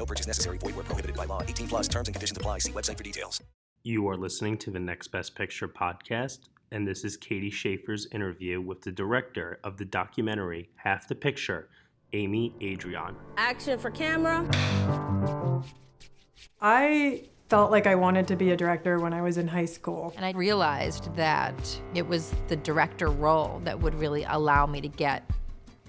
No purchase necessary. Void where prohibited by law. 18 plus terms and conditions apply. See website for details. You are listening to the Next Best Picture podcast, and this is Katie Schaefer's interview with the director of the documentary Half the Picture, Amy Adrion. Action for camera. I felt like I wanted to be a director when I was in high school. And I realized that it was the director role that would really allow me to get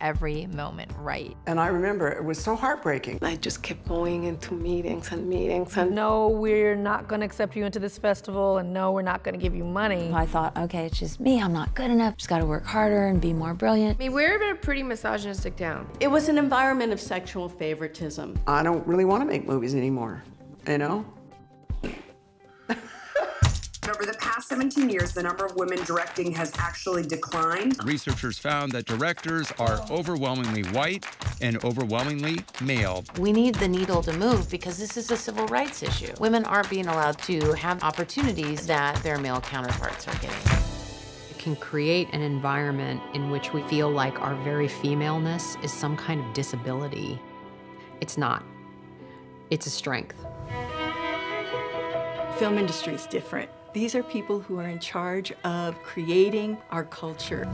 every moment right. And I remember it was so heartbreaking. I just kept going into meetings and meetings and no, we're not going to accept you into this festival and no, we're not going to give you money. I thought, okay, it's just me. I'm not good enough. Just got to work harder and be more brilliant. I mean, we're in a pretty misogynistic town. It was an environment of sexual favoritism. I don't really want to make movies anymore, you know? Over the past 17 years, the number of women directing has actually declined. Researchers found that directors are overwhelmingly white and overwhelmingly male. We need the needle to move because this is a civil rights issue. Women aren't being allowed to have opportunities that their male counterparts are getting. It can create an environment in which we feel like our very femaleness is some kind of disability. It's not, it's a strength. Film industry is different. These are people who are in charge of creating our culture.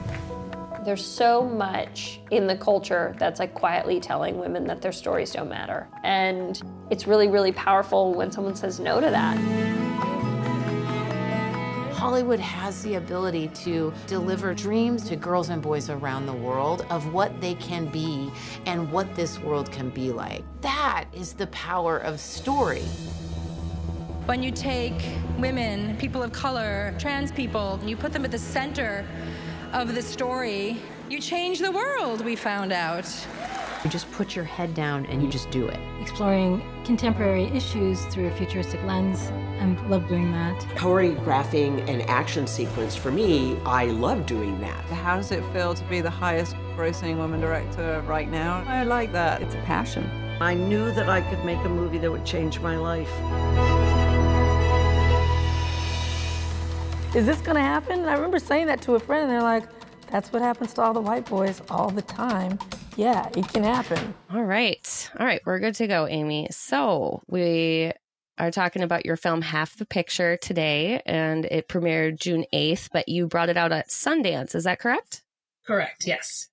There's so much in the culture that's like quietly telling women that their stories don't matter. And it's really, really powerful when someone says no to that. Hollywood has the ability to deliver dreams to girls and boys around the world of what they can be and what this world can be like. That is the power of story. When you take women, people of color, trans people, and you put them at the center of the story, you change the world, we found out. You just put your head down and you just do it. Exploring contemporary issues through a futuristic lens. I love doing that. Choreographing an action sequence, for me, I love doing that. How does it feel to be the highest grossing woman director right now? I like that. It's a passion. I knew that I could make a movie that would change my life. Is this gonna happen? And I remember saying that to a friend, and they're like, that's what happens to all the white boys all the time. Yeah, it can happen. All right. All right. We're good to go, Amy. So we are talking about your film Half the Picture today, and it premiered June 8th, but you brought it out at Sundance. Is that correct? Correct. Yes.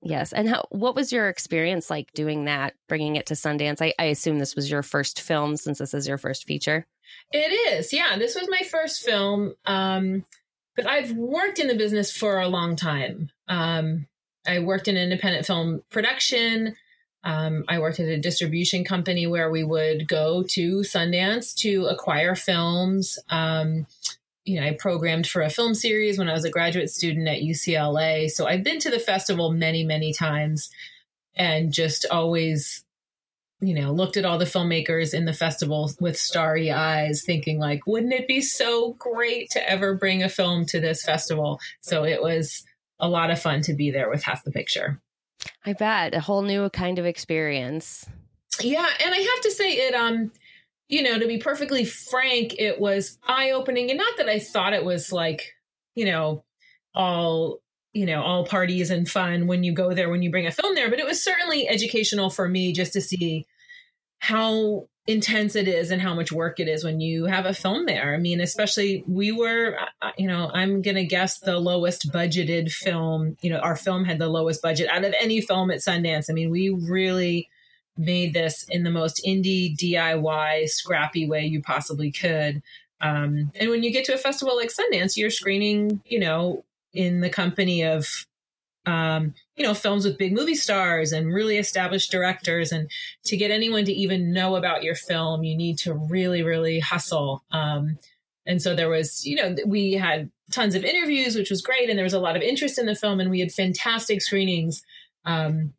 Yes. And how, what was your experience like doing that, bringing it to Sundance? I, I assume this was your first film since this is your first feature. It is. Yeah. This was my first film. Um, but I've worked in the business for a long time. Um, I worked in independent film production. Um, I worked at a distribution company where we would go to Sundance to acquire films. Um, you know, I programmed for a film series when I was a graduate student at UCLA. So I've been to the festival many, many times and just always, you know, looked at all the filmmakers in the festival with starry eyes, thinking like, wouldn't it be so great to ever bring a film to this festival? So it was a lot of fun to be there with half the picture. I bet a whole new kind of experience. Yeah, and I have to say it um you know, to be perfectly frank, it was eye opening. And not that I thought it was like, you know, all, you know, all parties and fun when you go there, when you bring a film there, but it was certainly educational for me just to see how intense it is and how much work it is when you have a film there. I mean, especially we were, you know, I'm going to guess the lowest budgeted film, you know, our film had the lowest budget out of any film at Sundance. I mean, we really, made this in the most indie DIY scrappy way you possibly could. Um, and when you get to a festival like Sundance, you're screening, you know, in the company of, um, you know, films with big movie stars and really established directors. And to get anyone to even know about your film, you need to really, really hustle. Um, and so there was, you know, we had tons of interviews, which was great. And there was a lot of interest in the film and we had fantastic screenings. Um,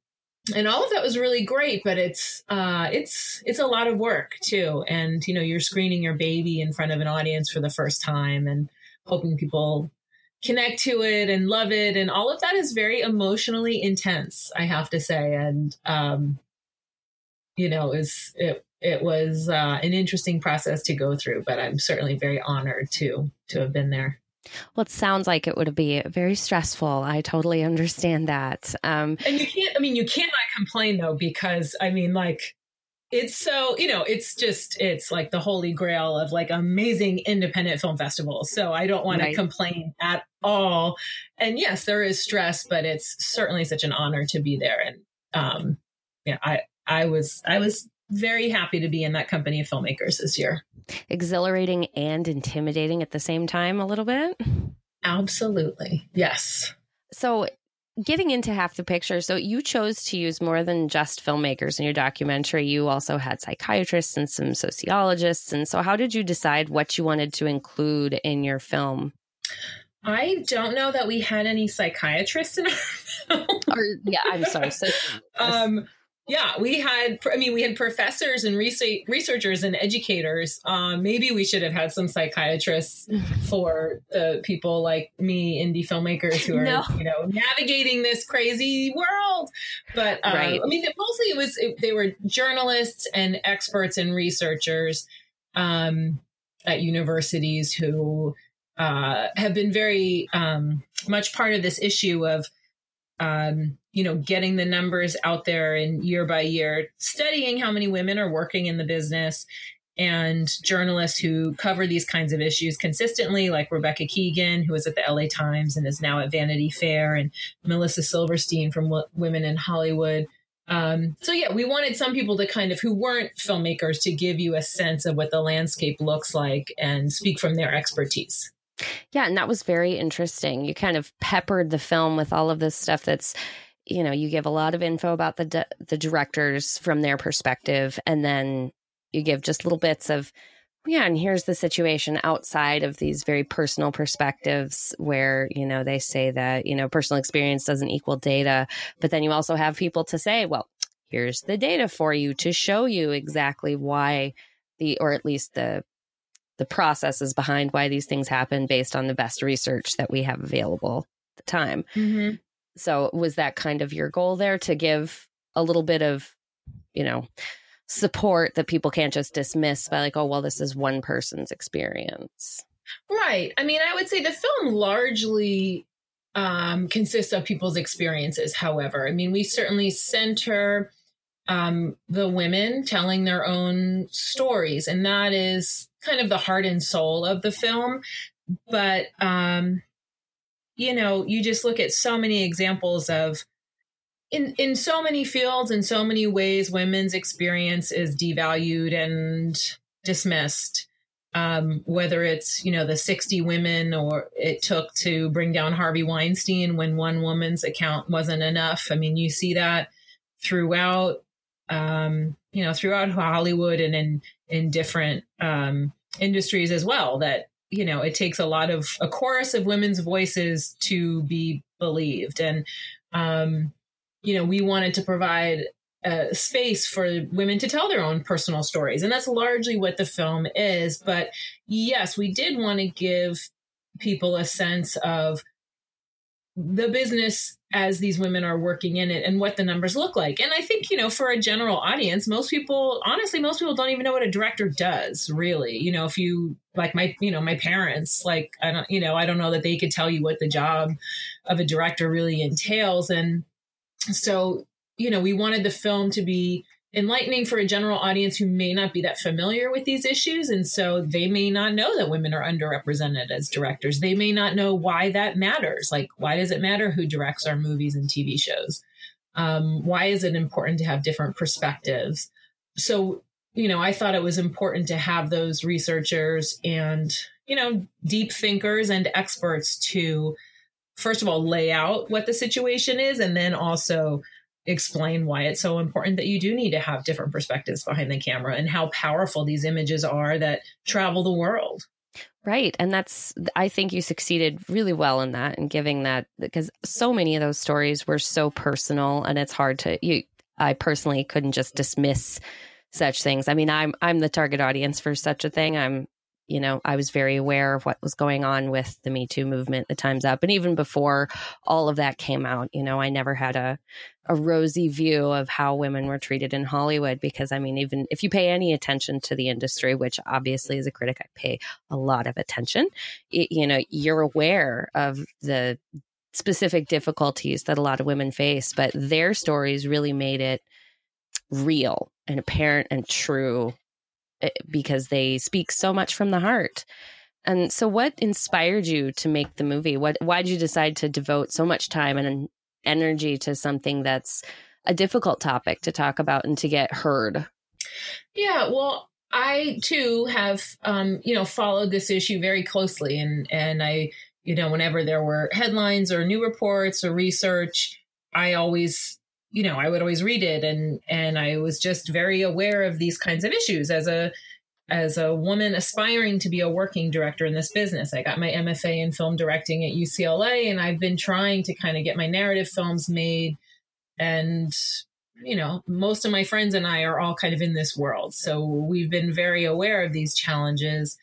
and all of that was really great but it's uh it's it's a lot of work too and you know you're screening your baby in front of an audience for the first time and hoping people connect to it and love it and all of that is very emotionally intense i have to say and um you know is it it was uh, an interesting process to go through but i'm certainly very honored to to have been there well, it sounds like it would be very stressful. I totally understand that. Um, and you can't, I mean, you cannot complain though, because I mean, like, it's so, you know, it's just, it's like the holy grail of like amazing independent film festivals. So I don't want right. to complain at all. And yes, there is stress, but it's certainly such an honor to be there. And, um, yeah, I, I was, I was very happy to be in that company of filmmakers this year exhilarating and intimidating at the same time a little bit? Absolutely. Yes. So, getting into half the picture, so you chose to use more than just filmmakers in your documentary. You also had psychiatrists and some sociologists. And so, how did you decide what you wanted to include in your film? I don't know that we had any psychiatrists in our film. or, yeah, I'm sorry. So, um, yeah, we had, I mean, we had professors and researchers and educators. Um, maybe we should have had some psychiatrists for the people like me, indie filmmakers who are, no. you know, navigating this crazy world. But um, right. I mean, mostly it was, it, they were journalists and experts and researchers um, at universities who uh, have been very um, much part of this issue of um, you know, getting the numbers out there and year by year, studying how many women are working in the business and journalists who cover these kinds of issues consistently, like Rebecca Keegan, who was at the LA Times and is now at Vanity Fair, and Melissa Silverstein from w- Women in Hollywood. Um, so yeah, we wanted some people to kind of who weren't filmmakers to give you a sense of what the landscape looks like and speak from their expertise. Yeah, and that was very interesting. You kind of peppered the film with all of this stuff that's you know, you give a lot of info about the the directors from their perspective and then you give just little bits of yeah, and here's the situation outside of these very personal perspectives where, you know, they say that, you know, personal experience doesn't equal data, but then you also have people to say, well, here's the data for you to show you exactly why the or at least the the processes behind why these things happen based on the best research that we have available at the time. Mm-hmm. So, was that kind of your goal there to give a little bit of, you know, support that people can't just dismiss by like, oh, well, this is one person's experience? Right. I mean, I would say the film largely um, consists of people's experiences. However, I mean, we certainly center um, the women telling their own stories, and that is kind of the heart and soul of the film. But um, you know, you just look at so many examples of in in so many fields in so many ways women's experience is devalued and dismissed. Um, whether it's you know the 60 women or it took to bring down harvey weinstein when one woman's account wasn't enough. I mean you see that throughout um, you know, throughout Hollywood and in in different um, industries as well. That you know, it takes a lot of a chorus of women's voices to be believed, and um, you know, we wanted to provide a space for women to tell their own personal stories, and that's largely what the film is. But yes, we did want to give people a sense of the business as these women are working in it and what the numbers look like. And I think, you know, for a general audience, most people, honestly, most people don't even know what a director does, really. You know, if you, like my, you know, my parents, like, I don't, you know, I don't know that they could tell you what the job of a director really entails. And so, you know, we wanted the film to be enlightening for a general audience who may not be that familiar with these issues. And so they may not know that women are underrepresented as directors. They may not know why that matters. Like, why does it matter who directs our movies and TV shows? Um, why is it important to have different perspectives? So, you know, I thought it was important to have those researchers and, you know, deep thinkers and experts to, first of all, lay out what the situation is and then also explain why it's so important that you do need to have different perspectives behind the camera and how powerful these images are that travel the world. Right. And that's, I think you succeeded really well in that and giving that because so many of those stories were so personal and it's hard to, you, I personally couldn't just dismiss such things. I mean, I'm I'm the target audience for such a thing. I'm you know, I was very aware of what was going on with the Me Too movement, the Time's Up, and even before all of that came out, you know, I never had a a rosy view of how women were treated in Hollywood because I mean, even if you pay any attention to the industry, which obviously as a critic I pay a lot of attention, it, you know, you're aware of the specific difficulties that a lot of women face, but their stories really made it real and apparent and true because they speak so much from the heart. And so what inspired you to make the movie? What why did you decide to devote so much time and energy to something that's a difficult topic to talk about and to get heard? Yeah, well, I too have um, you know, followed this issue very closely and and I you know, whenever there were headlines or new reports or research, I always you know, I would always read it and and I was just very aware of these kinds of issues as a as a woman aspiring to be a working director in this business. I got my MFA in film directing at UCLA and I've been trying to kind of get my narrative films made and you know, most of my friends and I are all kind of in this world. So we've been very aware of these challenges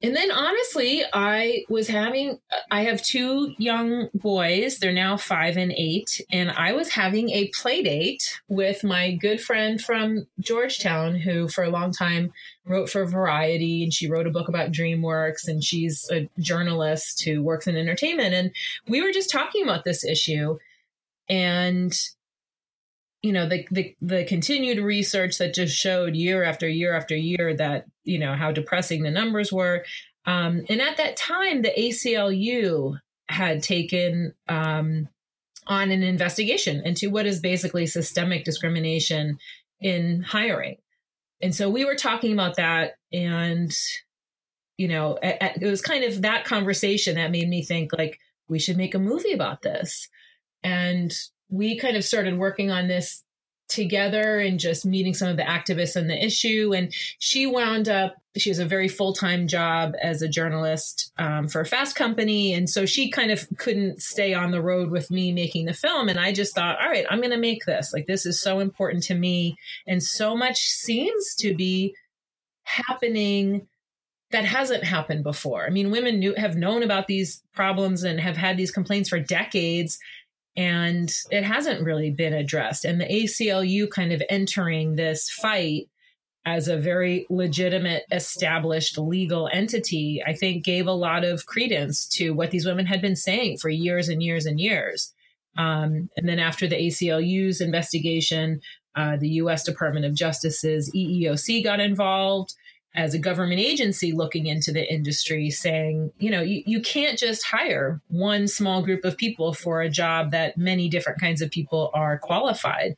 and then honestly, I was having, I have two young boys. They're now five and eight. And I was having a play date with my good friend from Georgetown, who for a long time wrote for Variety. And she wrote a book about DreamWorks. And she's a journalist who works in entertainment. And we were just talking about this issue. And you know the, the the continued research that just showed year after year after year that you know how depressing the numbers were. Um, and at that time the aclu had taken um, on an investigation into what is basically systemic discrimination in hiring. And so we were talking about that and you know it was kind of that conversation that made me think like we should make a movie about this. And we kind of started working on this together and just meeting some of the activists on the issue. And she wound up, she has a very full time job as a journalist um, for a fast company. And so she kind of couldn't stay on the road with me making the film. And I just thought, all right, I'm going to make this. Like, this is so important to me. And so much seems to be happening that hasn't happened before. I mean, women knew, have known about these problems and have had these complaints for decades and it hasn't really been addressed. And the ACLU kind of entering this fight as a very legitimate, established legal entity, I think gave a lot of credence to what these women had been saying for years and years and years. Um, and then after the ACLU's investigation, uh, the U.S. Department of Justice's EEOC got involved as a government agency looking into the industry saying, you know, you, you can't just hire one small group of people for a job that many different kinds of people are qualified.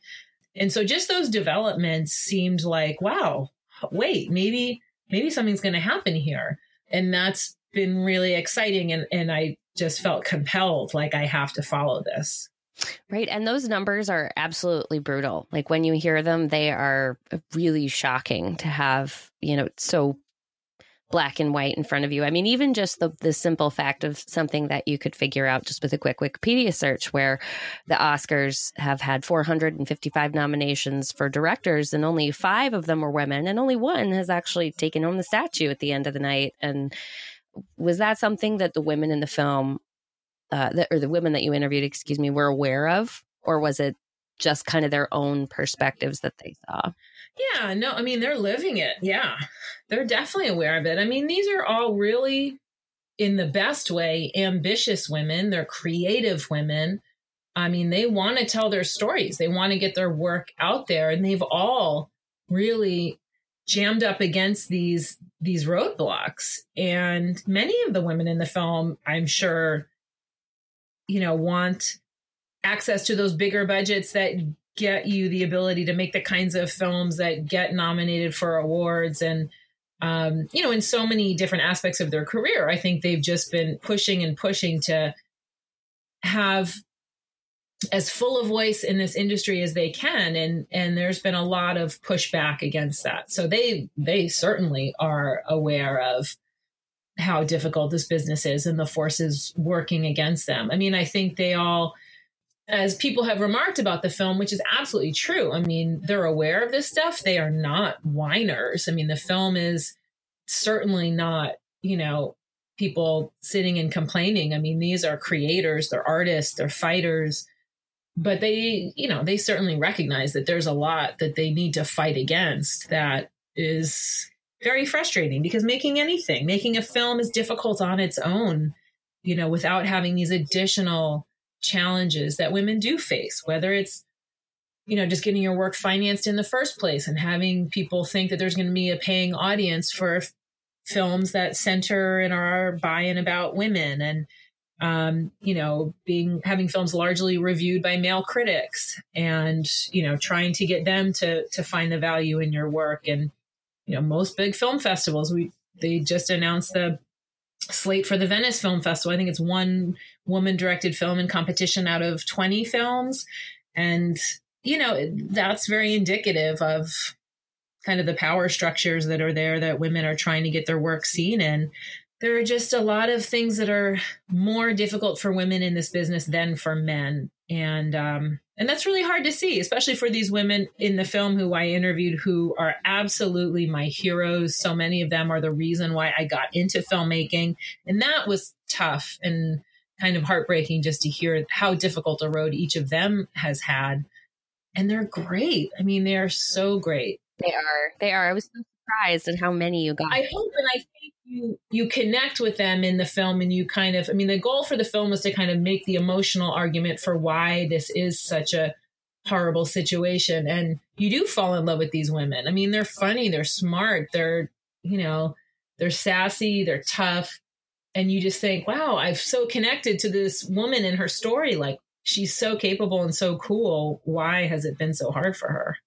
And so just those developments seemed like, wow, wait, maybe maybe something's going to happen here. And that's been really exciting and and I just felt compelled like I have to follow this. Right. And those numbers are absolutely brutal. Like when you hear them, they are really shocking to have, you know, so black and white in front of you. I mean, even just the, the simple fact of something that you could figure out just with a quick Wikipedia search, where the Oscars have had 455 nominations for directors, and only five of them were women, and only one has actually taken home the statue at the end of the night. And was that something that the women in the film uh, the, or the women that you interviewed, excuse me, were aware of, or was it just kind of their own perspectives that they saw? Yeah, no, I mean they're living it. Yeah, they're definitely aware of it. I mean, these are all really, in the best way, ambitious women. They're creative women. I mean, they want to tell their stories. They want to get their work out there, and they've all really jammed up against these these roadblocks. And many of the women in the film, I'm sure, you know, want access to those bigger budgets that get you the ability to make the kinds of films that get nominated for awards and um, you know in so many different aspects of their career i think they've just been pushing and pushing to have as full a voice in this industry as they can and and there's been a lot of pushback against that. So they they certainly are aware of how difficult this business is and the forces working against them. I mean, I think they all as people have remarked about the film, which is absolutely true. I mean, they're aware of this stuff. They are not whiners. I mean, the film is certainly not, you know, people sitting and complaining. I mean, these are creators, they're artists, they're fighters, but they, you know, they certainly recognize that there's a lot that they need to fight against that is very frustrating because making anything, making a film is difficult on its own, you know, without having these additional challenges that women do face, whether it's you know just getting your work financed in the first place and having people think that there's going to be a paying audience for f- films that center and are by and about women and um, you know being having films largely reviewed by male critics and you know trying to get them to to find the value in your work and you know most big film festivals we they just announced the slate for the Venice Film Festival. I think it's one woman directed film in competition out of 20 films. And, you know, that's very indicative of kind of the power structures that are there that women are trying to get their work seen in. There are just a lot of things that are more difficult for women in this business than for men. And um, and that's really hard to see, especially for these women in the film who I interviewed who are absolutely my heroes. So many of them are the reason why I got into filmmaking. And that was tough and kind of heartbreaking just to hear how difficult a road each of them has had. And they're great. I mean, they're so great. They are. They are. I was so surprised at how many you got. I hope and I think you you connect with them in the film and you kind of I mean the goal for the film was to kind of make the emotional argument for why this is such a horrible situation and you do fall in love with these women. I mean they're funny, they're smart, they're you know, they're sassy, they're tough and you just think, "Wow, I've so connected to this woman and her story like she's so capable and so cool. Why has it been so hard for her?"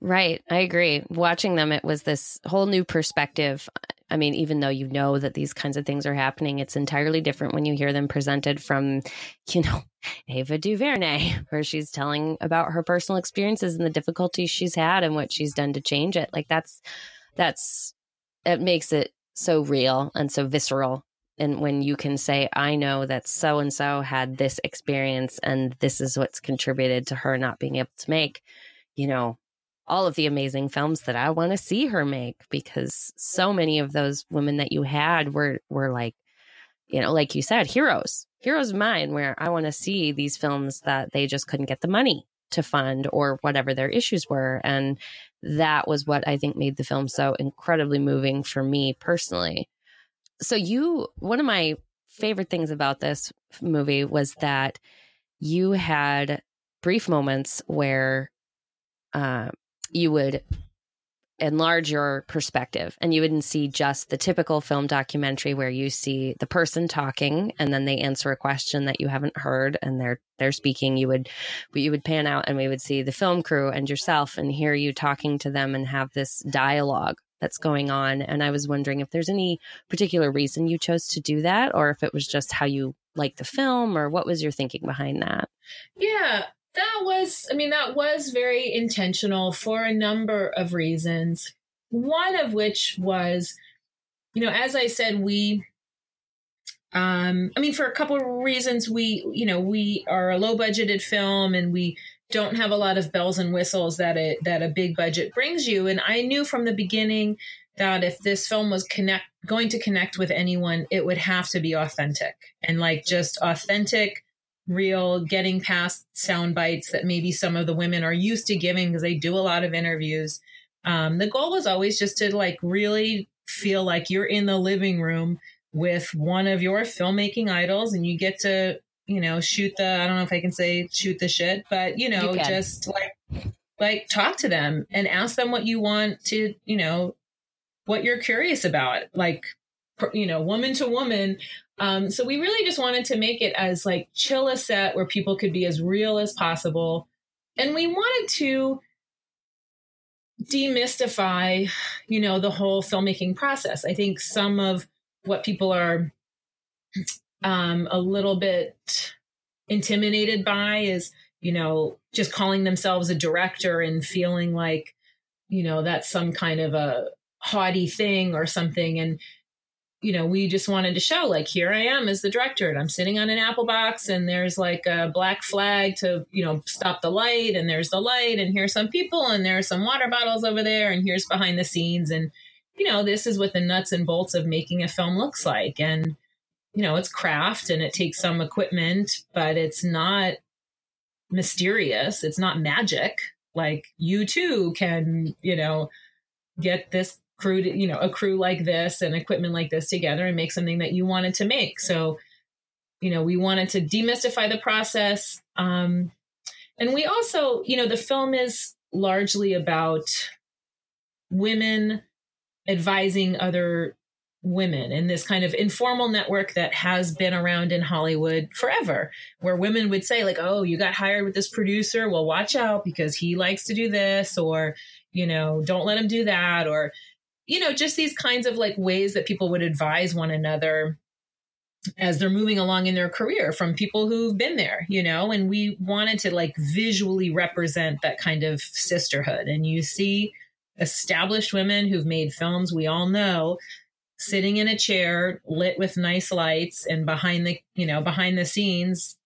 Right. I agree. Watching them, it was this whole new perspective. I mean, even though you know that these kinds of things are happening, it's entirely different when you hear them presented from, you know, Ava DuVernay, where she's telling about her personal experiences and the difficulties she's had and what she's done to change it. Like that's, that's, it makes it so real and so visceral. And when you can say, I know that so and so had this experience and this is what's contributed to her not being able to make, you know, all of the amazing films that I want to see her make because so many of those women that you had were were like you know like you said heroes. Heroes of mine where I want to see these films that they just couldn't get the money to fund or whatever their issues were. And that was what I think made the film so incredibly moving for me personally. So you one of my favorite things about this movie was that you had brief moments where uh, you would enlarge your perspective and you wouldn't see just the typical film documentary where you see the person talking and then they answer a question that you haven't heard and they're they're speaking. You would you would pan out and we would see the film crew and yourself and hear you talking to them and have this dialogue that's going on. And i was wondering if there's any particular reason you chose to do that or if it was just how you like the film or what was your thinking behind that? Yeah that was, I mean, that was very intentional for a number of reasons. One of which was, you know, as I said, we, um, I mean, for a couple of reasons, we, you know, we are a low budgeted film and we don't have a lot of bells and whistles that it, that a big budget brings you. And I knew from the beginning that if this film was connect going to connect with anyone, it would have to be authentic and like just authentic real getting past sound bites that maybe some of the women are used to giving because they do a lot of interviews. Um, the goal was always just to like really feel like you're in the living room with one of your filmmaking idols and you get to, you know, shoot the, I don't know if I can say shoot the shit, but you know, you just like, like talk to them and ask them what you want to, you know, what you're curious about. Like, you know, woman to woman, um, so we really just wanted to make it as like chill a set where people could be as real as possible. And we wanted to demystify, you know, the whole filmmaking process. I think some of what people are um, a little bit intimidated by is, you know, just calling themselves a director and feeling like, you know, that's some kind of a haughty thing or something. And you know, we just wanted to show like here I am as the director and I'm sitting on an apple box and there's like a black flag to, you know, stop the light and there's the light and here's some people and there's some water bottles over there and here's behind the scenes and you know, this is what the nuts and bolts of making a film looks like and you know, it's craft and it takes some equipment, but it's not mysterious. It's not magic. Like you too can, you know, get this crew, to, you know, a crew like this and equipment like this together and make something that you wanted to make. So, you know, we wanted to demystify the process. Um, and we also, you know, the film is largely about women advising other women in this kind of informal network that has been around in Hollywood forever, where women would say, like, oh, you got hired with this producer. Well, watch out because he likes to do this, or, you know, don't let him do that, or, you know, just these kinds of like ways that people would advise one another as they're moving along in their career from people who've been there, you know, and we wanted to like visually represent that kind of sisterhood. And you see established women who've made films we all know sitting in a chair lit with nice lights and behind the you know behind the scenes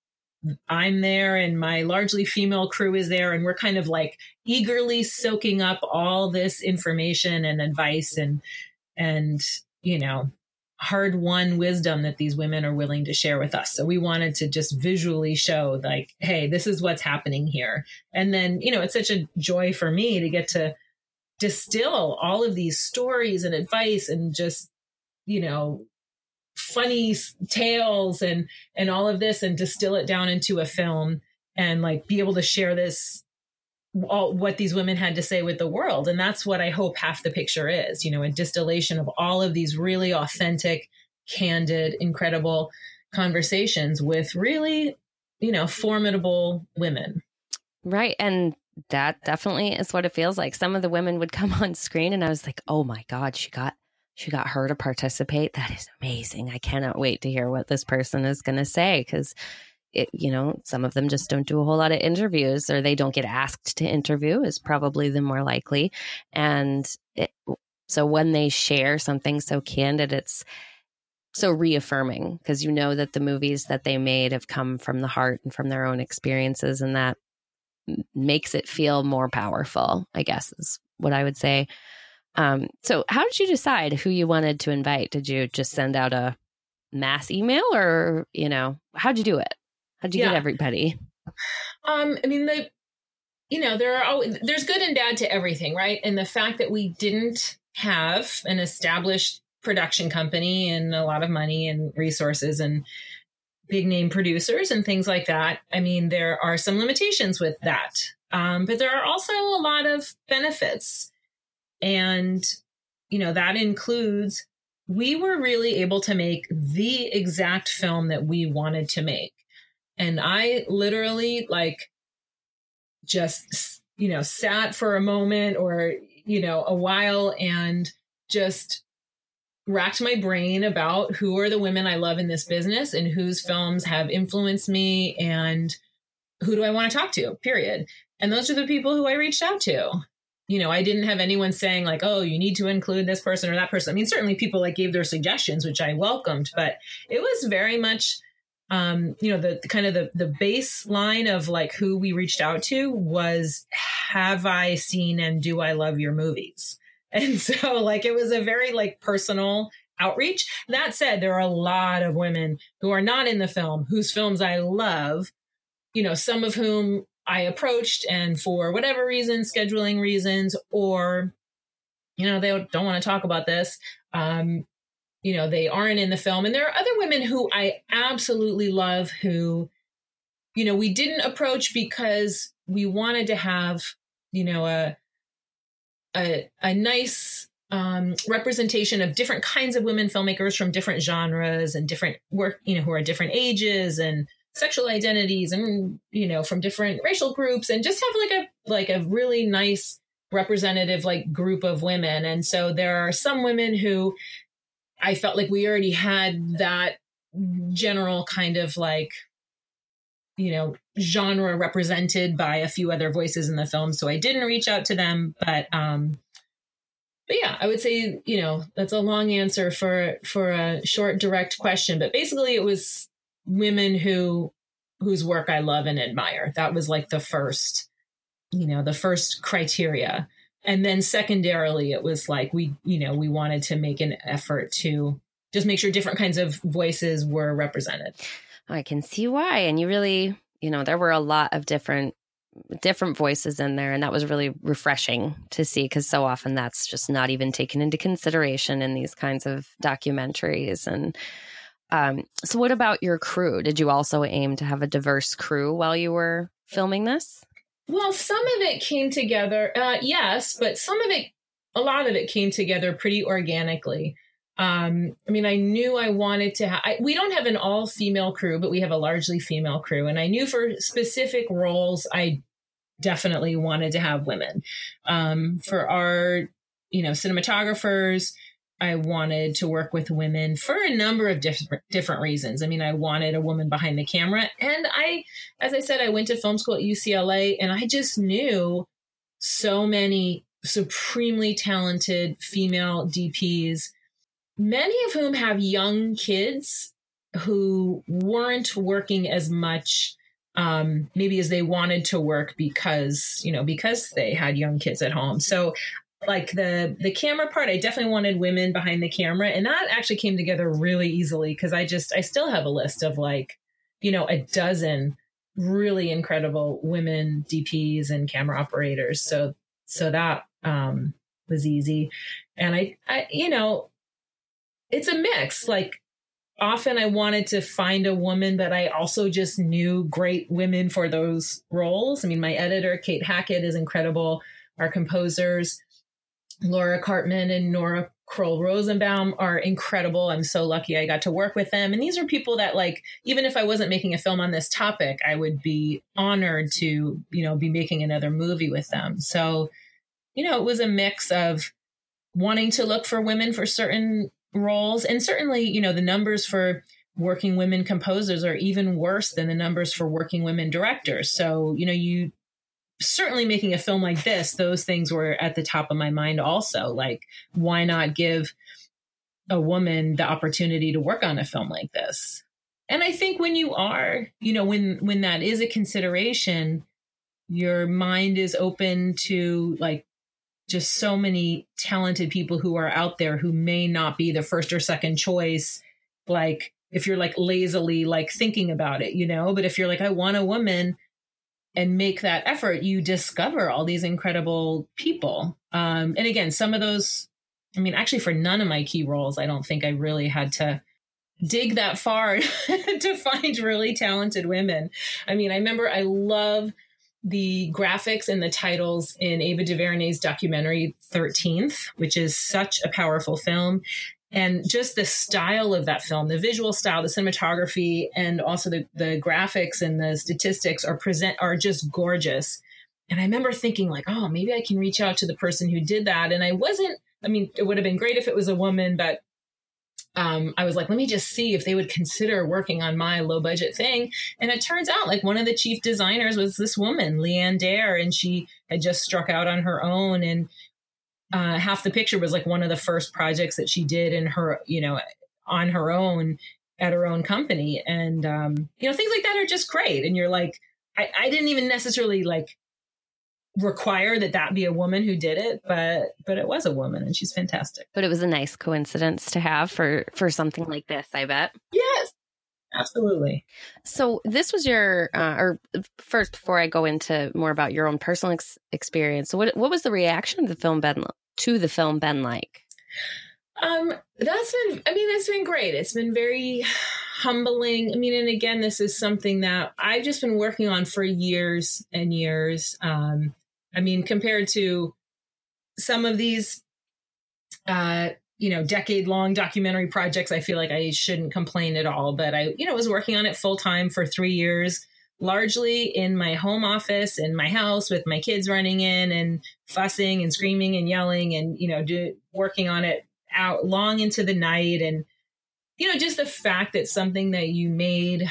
i'm there and my largely female crew is there and we're kind of like eagerly soaking up all this information and advice and and you know hard won wisdom that these women are willing to share with us. So we wanted to just visually show like hey this is what's happening here. And then you know it's such a joy for me to get to distill all of these stories and advice and just you know funny tales and and all of this and distill it down into a film and like be able to share this all what these women had to say with the world. And that's what i hope half the picture is you know a distillation of all of these really authentic candid incredible conversations with really you know formidable women. Right. And that definitely is what it feels like. Some of the women would come on screen and i was like oh my god she got she got her to participate. That is amazing. I cannot wait to hear what this person is going to say because it, you know, some of them just don't do a whole lot of interviews or they don't get asked to interview is probably the more likely. And it, so when they share something so candid, it's so reaffirming because you know that the movies that they made have come from the heart and from their own experiences and that makes it feel more powerful, I guess is what I would say. Um, so how did you decide who you wanted to invite? Did you just send out a mass email or, you know, how'd you do it? How'd you yeah. get everybody? Um, I mean, the, you know, there are always, there's good and bad to everything, right? And the fact that we didn't have an established production company and a lot of money and resources and big name producers and things like that. I mean, there are some limitations with that. Um, but there are also a lot of benefits. And, you know, that includes we were really able to make the exact film that we wanted to make. And I literally like just, you know, sat for a moment or, you know, a while and just racked my brain about who are the women I love in this business and whose films have influenced me and who do I want to talk to, period. And those are the people who I reached out to you know, I didn't have anyone saying like, "Oh, you need to include this person or that person." I mean, certainly people like gave their suggestions, which I welcomed, but it was very much, um, you know, the, the kind of the the baseline of like who we reached out to was, "Have I seen and do I love your movies?" And so, like, it was a very like personal outreach. That said, there are a lot of women who are not in the film whose films I love. You know, some of whom I approached and for whatever reason, scheduling reasons, or, you know, they don't want to talk about this. Um, you know, they aren't in the film. And there are other women who I absolutely love who, you know, we didn't approach because we wanted to have, you know, a, a, a nice um, representation of different kinds of women filmmakers from different genres and different work, you know, who are different ages and sexual identities and you know from different racial groups and just have like a like a really nice representative like group of women. And so there are some women who i felt like we already had that general kind of like you know genre represented by a few other voices in the film. So i didn't reach out to them but um but yeah, I would say, you know, that's a long answer for for a short direct question, but basically it was women who whose work I love and admire. That was like the first, you know, the first criteria. And then secondarily it was like we, you know, we wanted to make an effort to just make sure different kinds of voices were represented. I can see why. And you really, you know, there were a lot of different different voices in there and that was really refreshing to see because so often that's just not even taken into consideration in these kinds of documentaries and um, so what about your crew did you also aim to have a diverse crew while you were filming this well some of it came together uh, yes but some of it a lot of it came together pretty organically um, I mean, I knew I wanted to. Ha- I, we don't have an all female crew, but we have a largely female crew, and I knew for specific roles, I definitely wanted to have women. Um, for our, you know, cinematographers, I wanted to work with women for a number of different different reasons. I mean, I wanted a woman behind the camera, and I, as I said, I went to film school at UCLA, and I just knew so many supremely talented female DPs many of whom have young kids who weren't working as much um, maybe as they wanted to work because you know because they had young kids at home so like the the camera part i definitely wanted women behind the camera and that actually came together really easily because i just i still have a list of like you know a dozen really incredible women dps and camera operators so so that um was easy and i i you know it's a mix. Like often I wanted to find a woman, but I also just knew great women for those roles. I mean, my editor, Kate Hackett, is incredible. Our composers, Laura Karpman and Nora Kroll Rosenbaum are incredible. I'm so lucky I got to work with them. And these are people that like, even if I wasn't making a film on this topic, I would be honored to, you know, be making another movie with them. So, you know, it was a mix of wanting to look for women for certain roles. And certainly, you know, the numbers for working women composers are even worse than the numbers for working women directors. So, you know, you certainly making a film like this, those things were at the top of my mind also. Like, why not give a woman the opportunity to work on a film like this? And I think when you are, you know, when when that is a consideration, your mind is open to like just so many talented people who are out there who may not be the first or second choice like if you're like lazily like thinking about it you know but if you're like i want a woman and make that effort you discover all these incredible people um and again some of those i mean actually for none of my key roles i don't think i really had to dig that far to find really talented women i mean i remember i love the graphics and the titles in Ava DuVernay's documentary 13th, which is such a powerful film. And just the style of that film, the visual style, the cinematography, and also the, the graphics and the statistics are present are just gorgeous. And I remember thinking like, oh, maybe I can reach out to the person who did that. And I wasn't, I mean, it would have been great if it was a woman, but um, I was like, let me just see if they would consider working on my low budget thing. And it turns out like one of the chief designers was this woman, Leanne Dare, and she had just struck out on her own. And uh, half the picture was like one of the first projects that she did in her, you know, on her own at her own company. And, um, you know, things like that are just great. And you're like, I, I didn't even necessarily like require that that be a woman who did it but but it was a woman and she's fantastic but it was a nice coincidence to have for for something like this i bet yes absolutely. So this was your uh, or first before i go into more about your own personal ex- experience what what was the reaction of the film been to the film been like? Um that's been i mean it's been great. It's been very humbling. I mean and again this is something that i've just been working on for years and years. Um I mean, compared to some of these, uh, you know, decade long documentary projects, I feel like I shouldn't complain at all. But I, you know, was working on it full time for three years, largely in my home office in my house with my kids running in and fussing and screaming and yelling and, you know, do, working on it out long into the night. And, you know, just the fact that something that you made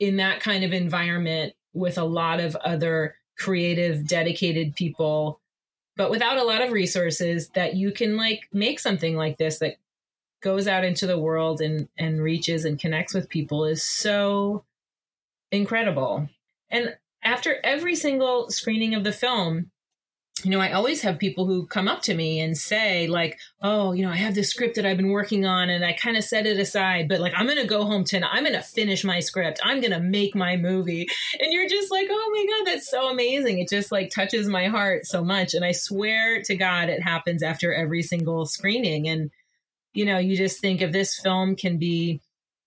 in that kind of environment with a lot of other creative, dedicated people but without a lot of resources that you can like make something like this that goes out into the world and and reaches and connects with people is so incredible. And after every single screening of the film, you know, I always have people who come up to me and say, like, oh, you know, I have this script that I've been working on and I kind of set it aside, but like, I'm going to go home tonight. I'm going to finish my script. I'm going to make my movie. And you're just like, oh my God, that's so amazing. It just like touches my heart so much. And I swear to God, it happens after every single screening. And, you know, you just think if this film can be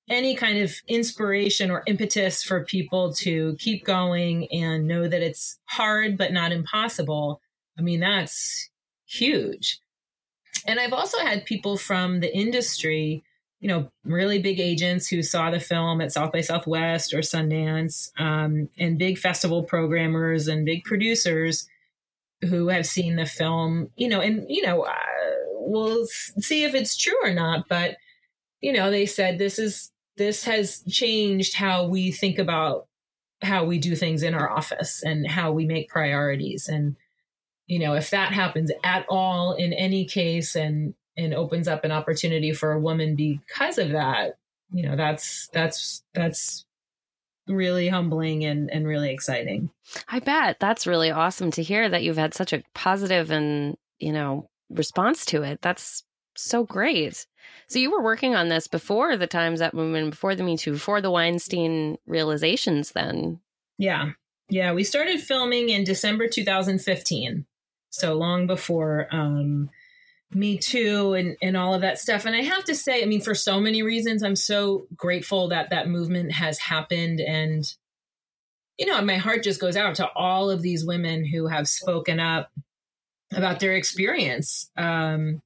any kind of inspiration or impetus for people to keep going and know that it's hard but not impossible I mean, that's huge. And I've also had people from the industry, you know, really big agents who saw the film at South by Southwest or Sundance, um, and big festival programmers and big producers who have seen the film, you know, and, you know, uh, we'll see if it's true or not, but, you know, they said this is, this has changed how we think about how we do things in our office and how we make priorities. And, you know if that happens at all in any case and and opens up an opportunity for a woman because of that you know that's that's that's really humbling and and really exciting. I bet. That's really awesome to hear that you've had such a positive and you know response to it. That's so great. So you were working on this before the times up movement before the me too before the weinstein realizations then. Yeah. Yeah. We started filming in december 2015 so long before um, Me Too and, and all of that stuff. And I have to say, I mean, for so many reasons, I'm so grateful that that movement has happened. And, you know, my heart just goes out to all of these women who have spoken up about their experience, um,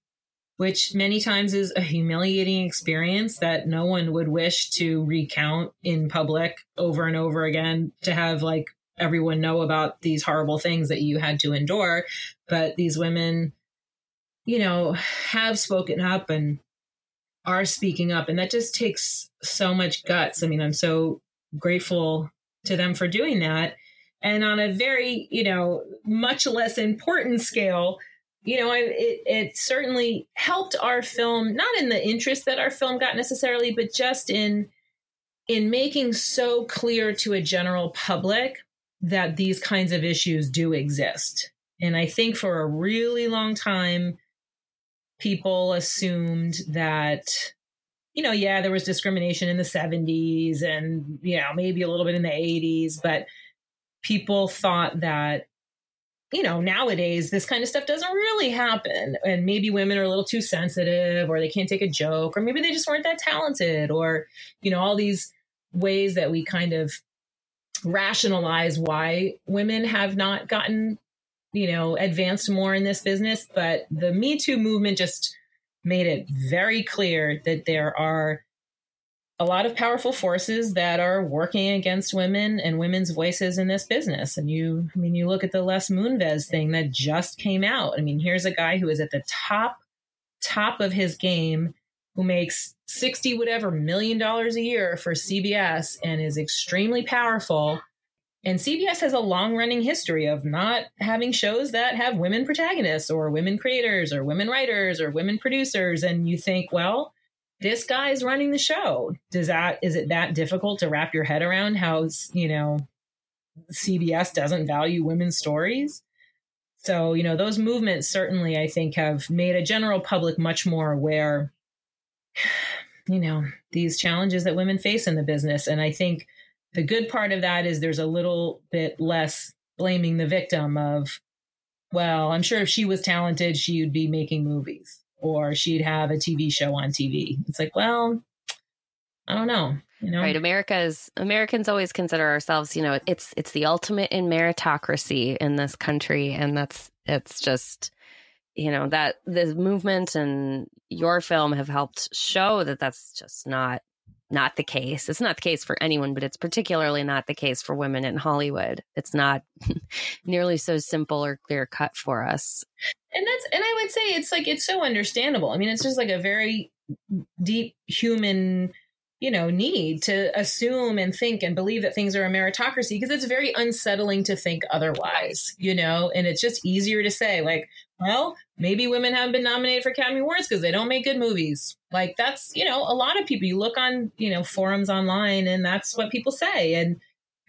which many times is a humiliating experience that no one would wish to recount in public over and over again to have like everyone know about these horrible things that you had to endure. But these women, you know, have spoken up and are speaking up. And that just takes so much guts. I mean, I'm so grateful to them for doing that. And on a very, you know, much less important scale, you know, it, it certainly helped our film, not in the interest that our film got necessarily, but just in in making so clear to a general public that these kinds of issues do exist. And I think for a really long time, people assumed that, you know, yeah, there was discrimination in the 70s and, you know, maybe a little bit in the 80s, but people thought that, you know, nowadays this kind of stuff doesn't really happen. And maybe women are a little too sensitive or they can't take a joke or maybe they just weren't that talented or, you know, all these ways that we kind of rationalize why women have not gotten, you know, advanced more in this business. But the Me Too movement just made it very clear that there are a lot of powerful forces that are working against women and women's voices in this business. And you, I mean, you look at the Les Moonves thing that just came out. I mean, here's a guy who is at the top, top of his game who makes 60 whatever million dollars a year for CBS and is extremely powerful. And CBS has a long running history of not having shows that have women protagonists or women creators or women writers or women producers. And you think, well, this guy's running the show. Does that, is it that difficult to wrap your head around how, you know, CBS doesn't value women's stories? So, you know, those movements certainly, I think, have made a general public much more aware you know, these challenges that women face in the business. And I think the good part of that is there's a little bit less blaming the victim of, well, I'm sure if she was talented, she'd be making movies or she'd have a TV show on TV. It's like, well, I don't know. You know? Right. America's Americans always consider ourselves, you know, it's it's the ultimate in meritocracy in this country. And that's it's just you know that the movement and your film have helped show that that's just not not the case. It's not the case for anyone but it's particularly not the case for women in hollywood. It's not nearly so simple or clear cut for us. And that's and i would say it's like it's so understandable. I mean it's just like a very deep human you know, need to assume and think and believe that things are a meritocracy because it's very unsettling to think otherwise, you know, and it's just easier to say, like, well, maybe women haven't been nominated for Academy Awards because they don't make good movies. Like, that's, you know, a lot of people, you look on, you know, forums online and that's what people say. And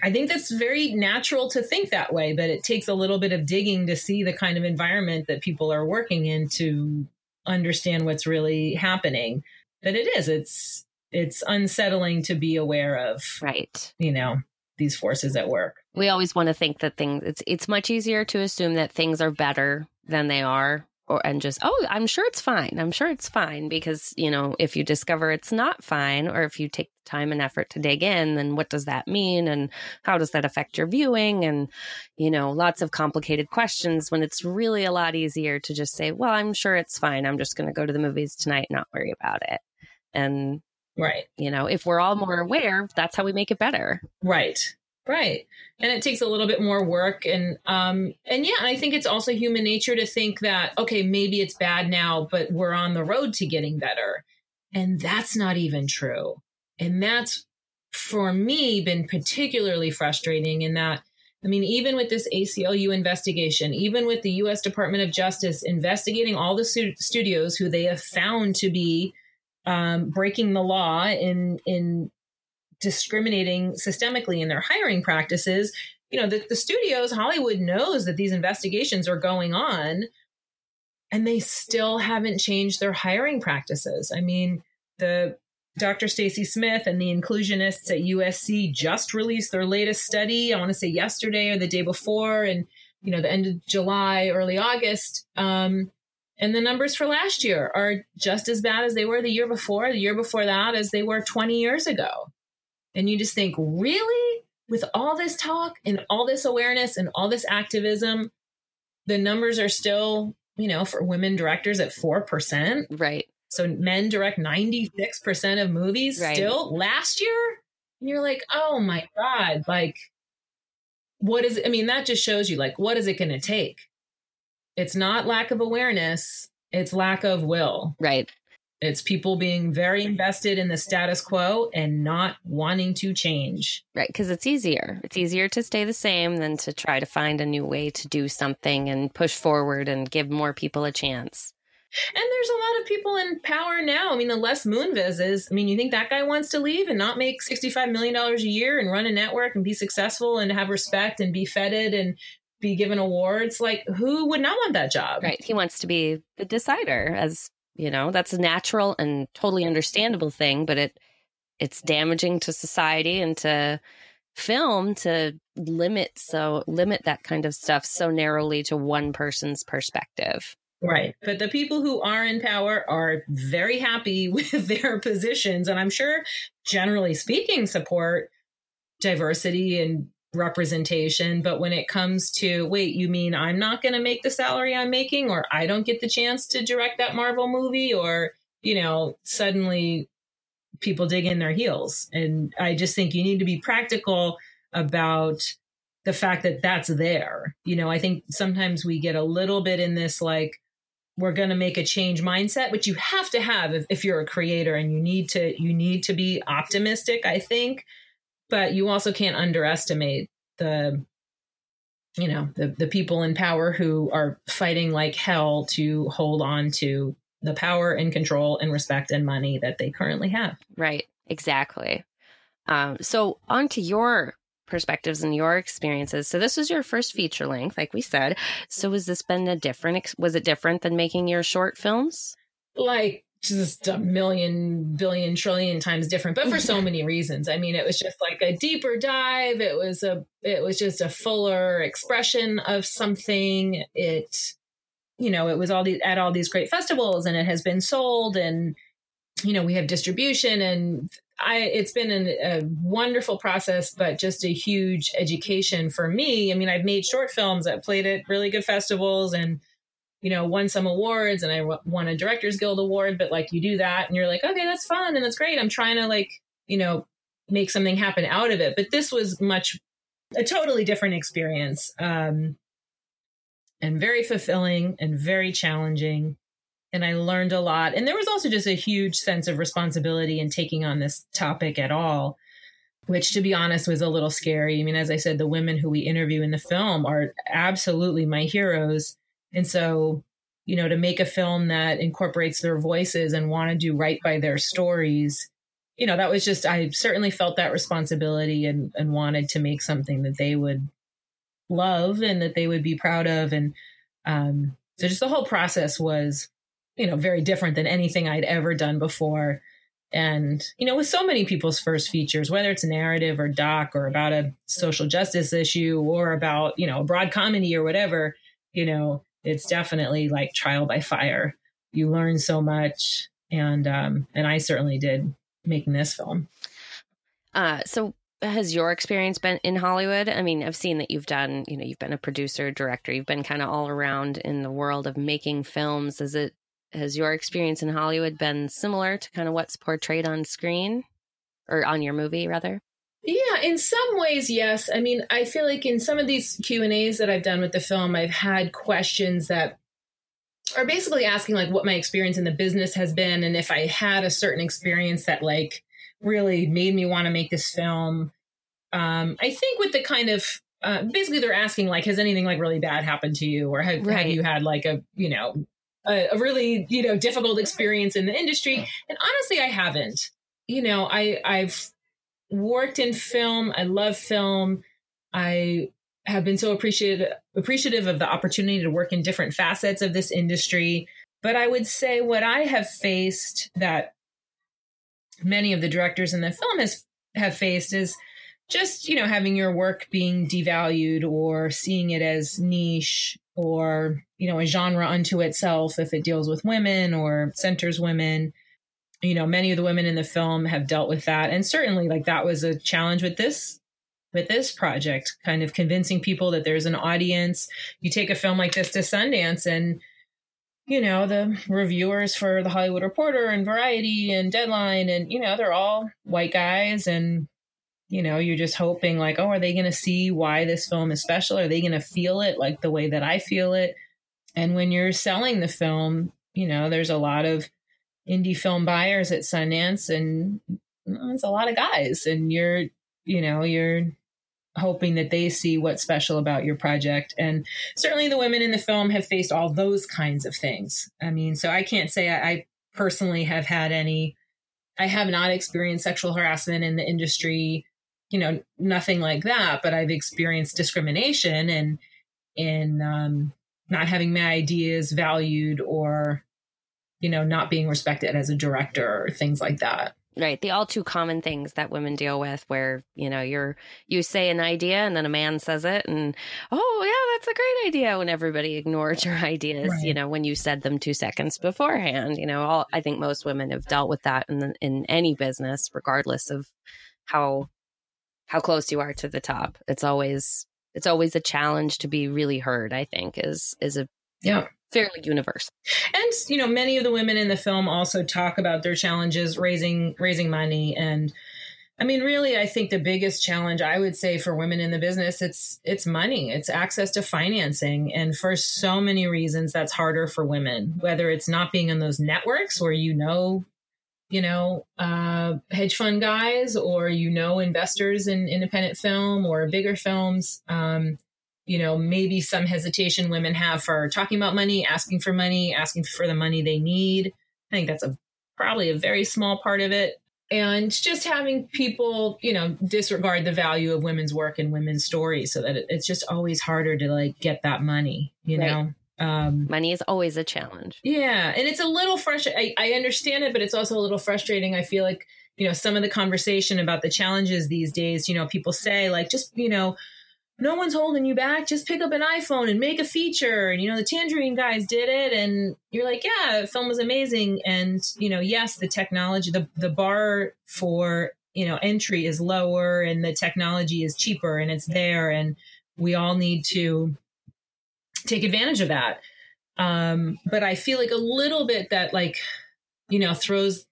I think that's very natural to think that way, but it takes a little bit of digging to see the kind of environment that people are working in to understand what's really happening. But it is, it's, it's unsettling to be aware of right you know these forces at work we always want to think that things it's it's much easier to assume that things are better than they are or and just oh i'm sure it's fine i'm sure it's fine because you know if you discover it's not fine or if you take time and effort to dig in then what does that mean and how does that affect your viewing and you know lots of complicated questions when it's really a lot easier to just say well i'm sure it's fine i'm just going to go to the movies tonight and not worry about it and Right. You know, if we're all more aware, that's how we make it better. Right. Right. And it takes a little bit more work and um and yeah, I think it's also human nature to think that okay, maybe it's bad now, but we're on the road to getting better. And that's not even true. And that's for me been particularly frustrating in that I mean, even with this ACLU investigation, even with the US Department of Justice investigating all the stu- studios who they have found to be um, breaking the law in in discriminating systemically in their hiring practices you know the, the studios hollywood knows that these investigations are going on and they still haven't changed their hiring practices i mean the dr stacy smith and the inclusionists at usc just released their latest study i want to say yesterday or the day before and you know the end of july early august um, and the numbers for last year are just as bad as they were the year before, the year before that, as they were 20 years ago. And you just think, really? With all this talk and all this awareness and all this activism, the numbers are still, you know, for women directors at 4%. Right. So men direct 96% of movies Right. still last year. And you're like, oh my God, like, what is, I mean, that just shows you, like, what is it going to take? It's not lack of awareness, it's lack of will. Right. It's people being very invested in the status quo and not wanting to change. Right. Because it's easier. It's easier to stay the same than to try to find a new way to do something and push forward and give more people a chance. And there's a lot of people in power now. I mean, the Les Moonves is, I mean, you think that guy wants to leave and not make $65 million a year and run a network and be successful and have respect and be feted and be given awards? Like, who would not want that job? Right. He wants to be the decider, as you know, that's a natural and totally understandable thing, but it it's damaging to society and to film to limit so limit that kind of stuff so narrowly to one person's perspective. Right. But the people who are in power are very happy with their positions. And I'm sure, generally speaking, support diversity and representation. But when it comes to, wait, you mean I'm not going to make the salary I'm making, or I don't get the chance to direct that Marvel movie, or, you know, suddenly people dig in their heels. And I just think you need to be practical about the fact that that's there. You know, I think sometimes we get a little bit in this like, we're going to make a change mindset which you have to have if, if you're a creator and you need to you need to be optimistic i think but you also can't underestimate the you know the the people in power who are fighting like hell to hold on to the power and control and respect and money that they currently have Right. Exactly. Um, so on to your perspectives and your experiences. So this was your first feature length, like we said. So has this been a different? Was it different than making your short films? like just a million billion trillion times different but for so many reasons. I mean it was just like a deeper dive. It was a it was just a fuller expression of something. It you know it was all these at all these great festivals and it has been sold and you know we have distribution and i it's been an, a wonderful process but just a huge education for me. I mean i've made short films that played at really good festivals and you know, won some awards and I won a Directors Guild award, but like you do that and you're like, okay, that's fun and that's great. I'm trying to like, you know, make something happen out of it. But this was much, a totally different experience um, and very fulfilling and very challenging. and I learned a lot. And there was also just a huge sense of responsibility in taking on this topic at all, which to be honest was a little scary. I mean, as I said, the women who we interview in the film are absolutely my heroes. And so, you know, to make a film that incorporates their voices and want to do right by their stories, you know, that was just, I certainly felt that responsibility and, and wanted to make something that they would love and that they would be proud of. And um, so just the whole process was you know, very different than anything I'd ever done before. And, you know, with so many people's first features, whether it's narrative or doc or about a social justice issue or about, you know, a broad comedy or whatever, you know, it's definitely like trial by fire. You learn so much. And um, and I certainly did making this film. Uh, so has your experience been in Hollywood? I mean, I've seen that you've done, you know, you've been a producer, director, you've been kind of all around in the world of making films. Is it has your experience in Hollywood been similar to kind of what's portrayed on screen or on your movie rather? Yeah, in some ways, yes. I mean, I feel like in some of these Q and A's that I've done with the film, I've had questions that are basically asking like what my experience in the business has been, and if I had a certain experience that like really made me want to make this film. Um, I think with the kind of uh, basically they're asking like, has anything like really bad happened to you, or have, right. have you had like a you know a, a really you know difficult experience in the industry and honestly i haven't you know i i've worked in film. I love film. I have been so appreciative appreciative of the opportunity to work in different facets of this industry. But i would say what i have faced that many of the directors in the film has have faced is just you know having your work being devalued or seeing it as niche or you know a genre unto itself if it deals with women or centers women you know many of the women in the film have dealt with that. And certainly like that was a challenge with this with this project kind of convincing people that there's an audience. You take a film like this to sundance and you know the reviewers for the hollywood reporter and variety and deadline and you know they're all white guys and you know you're just hoping like oh are they going to see why this film is special? Are they going to feel it like the way that i feel it? And when you're selling the film you know there's a lot of indie film buyers at sundance and it's a lot of guys and you're you know you're hoping that they see what's special about your project. And certainly the women in the film have faced all those kinds of things. I mean so i can't say i, I personally have had any I have not experienced sexual harassment in the industry you know nothing like that but i've experienced discrimination and in um, not having my ideas valued or you know not being respected as a director or things like that right the all too common things that women deal with where you know you're you say an idea and then a man says it and oh yeah that's a great idea when everybody ignores your ideas right. you know when you said them two seconds beforehand you know all i think most women have dealt with that in in any business regardless of how how close you are to the top. It's always it's always a challenge to be really heard, I think, is is a yeah fairly universal. And you know, many of the women in the film also talk about their challenges raising raising money and I mean really I think the biggest challenge I would say for women in the business it's it's money. It's access to financing and for so many reasons that's harder for women, whether it's not being in those networks where you know you know, uh, hedge fund guys or, you know, investors in independent film or bigger films. Um, you know, maybe some hesitation women have for talking about money, asking for money, asking for the money they need. I think that's a probably a very small part of it. And just having people, you know, disregard the value of women's work and women's stories so that it, it's just always harder to like get that money, you right. know? Um, Money is always a challenge. Yeah, and it's a little frustrating. I understand it, but it's also a little frustrating. I feel like you know some of the conversation about the challenges these days. You know, people say like just you know. No one's holding you back. Just pick up an iPhone and make a feature. And, you know, the Tangerine guys did it. And you're like, yeah, film was amazing. And, you know, yes, the technology, the, the bar for, you know, entry is lower and the technology is cheaper and it's there. And we all need to take advantage of that. Um, but I feel like a little bit that like, you know, throws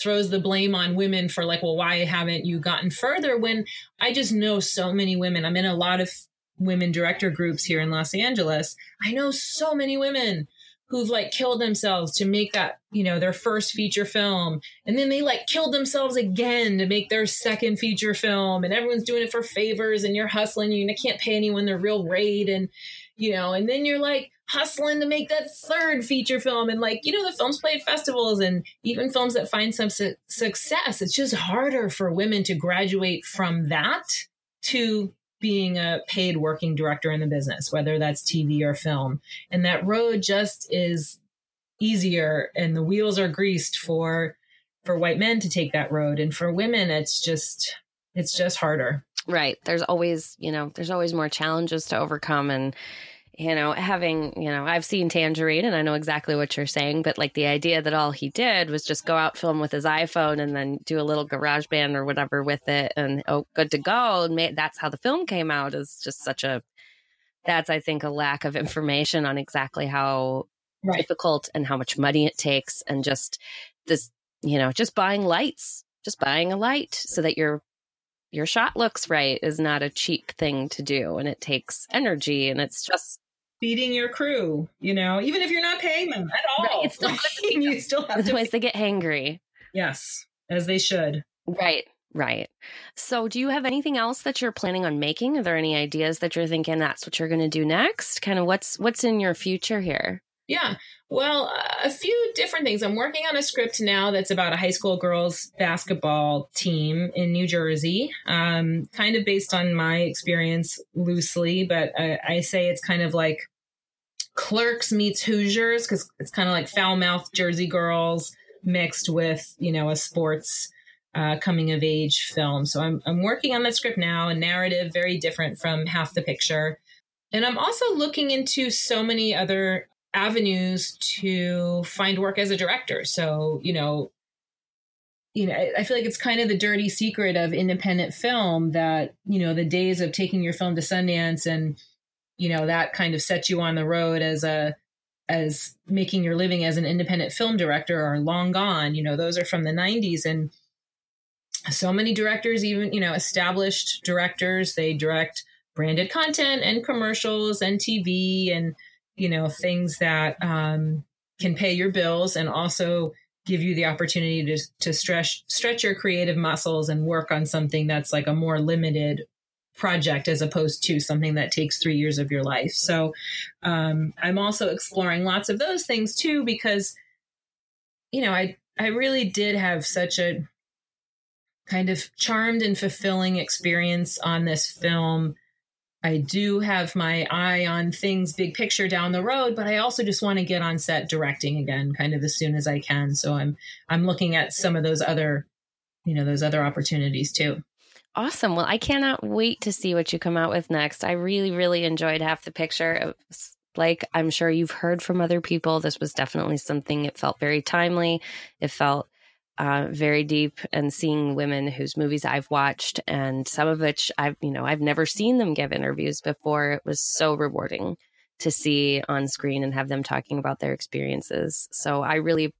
throws the blame on women for like, well, why haven't you gotten further? When I just know so many women. I'm in a lot of women director groups here in Los Angeles. I know so many women who've like killed themselves to make that, you know, their first feature film. And then they like killed themselves again to make their second feature film. And everyone's doing it for favors and you're hustling. And you can't pay anyone their real rate. And, you know, and then you're like hustling to make that third feature film. And like, you know, the films play at festivals and even films that find some su- success. It's just harder for women to graduate from that to being a paid working director in the business, whether that's TV or film. And that road just is easier and the wheels are greased for for white men to take that road and for women it's just it's just harder. Right. There's always, you know, there's always more challenges to overcome and you know, having, you know, I've seen Tangerine and I know exactly what you're saying, but like the idea that all he did was just go out film with his iPhone and then do a little GarageBand or whatever with it and oh, good to go. And that's how the film came out is just such a, that's, I think, a lack of information on exactly how right. difficult and how much money it takes and just this, you know, just buying lights, just buying a light so that your your shot looks right is not a cheap thing to do and it takes energy and it's just feeding your crew, you know, even if you're not paying them at all. Right. It's still you still have Otherwise to they get hangry. Yes, as they should. Right. Right. So, do you have anything else that you're planning on making? Are there any ideas that you're thinking that's what you're going to do next? Kind of what's what's in your future here? Yeah. Well, a few different things. I'm working on a script now that's about a high school girls basketball team in New Jersey, um, kind of based on my experience loosely, but I, I say it's kind of like Clerks meets Hoosiers because it's kind of like foul mouthed Jersey girls mixed with, you know, a sports uh, coming of age film. So I'm, I'm working on that script now, a narrative very different from Half the Picture. And I'm also looking into so many other avenues to find work as a director. So, you know, you know, I feel like it's kind of the dirty secret of independent film that, you know, the days of taking your film to Sundance and, you know, that kind of sets you on the road as a, as making your living as an independent film director are long gone. You know, those are from the 90s. And so many directors, even, you know, established directors, they direct branded content and commercials and TV and, you know, things that um, can pay your bills and also give you the opportunity to to stretch stretch your creative muscles and work on something that's like a more limited project as opposed to something that takes three years of your life. So um, I'm also exploring lots of those things too because you know I I really did have such a kind of charmed and fulfilling experience on this film I do have my eye on things big picture down the road, but I also just want to get on set directing again kind of as soon as I can. So I'm I'm looking at some of those other, you know, those other opportunities too. Awesome. Well, I cannot wait to see what you come out with next. I really really enjoyed half the picture. Like I'm sure you've heard from other people, this was definitely something it felt very timely. It felt uh, very deep and seeing women whose movies I've watched and some of which I've, you know, I've never seen them give interviews before. It was so rewarding to see on screen and have them talking about their experiences. So I really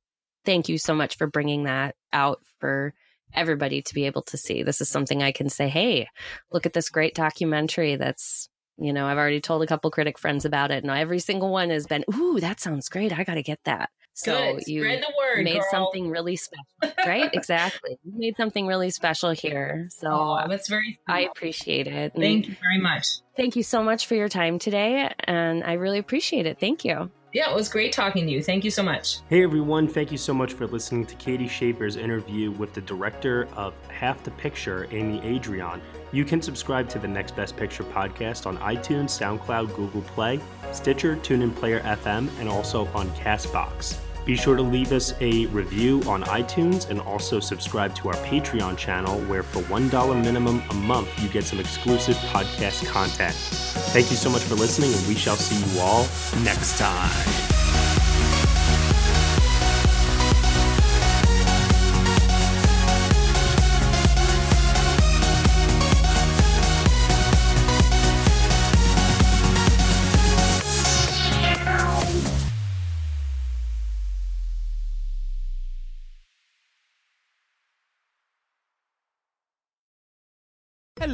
thank you so much for bringing that out for everybody to be able to see. This is something I can say, hey, look at this great documentary that's you know, I've already told a couple critic friends about it, and every single one has been, "Ooh, that sounds great! I got to get that." So Good. you Spread the word, made girl. something really special, right? exactly. You made something really special here. Oh, so oh, that's very. I appreciate it. Thank you very much. Thank you so much for your time today, and I really appreciate it. Thank you. Yeah, it was great talking to you. Thank you so much. Hey everyone, thank you so much for listening to Katie Schaefer's interview with the director of Half the Picture, Amy Adrion. You can subscribe to the Next Best Picture podcast on iTunes, SoundCloud, Google Play, Stitcher, TuneIn Player FM, and also on Castbox. Be sure to leave us a review on iTunes and also subscribe to our Patreon channel, where for $1 minimum a month, you get some exclusive podcast content. Thank you so much for listening, and we shall see you all next time.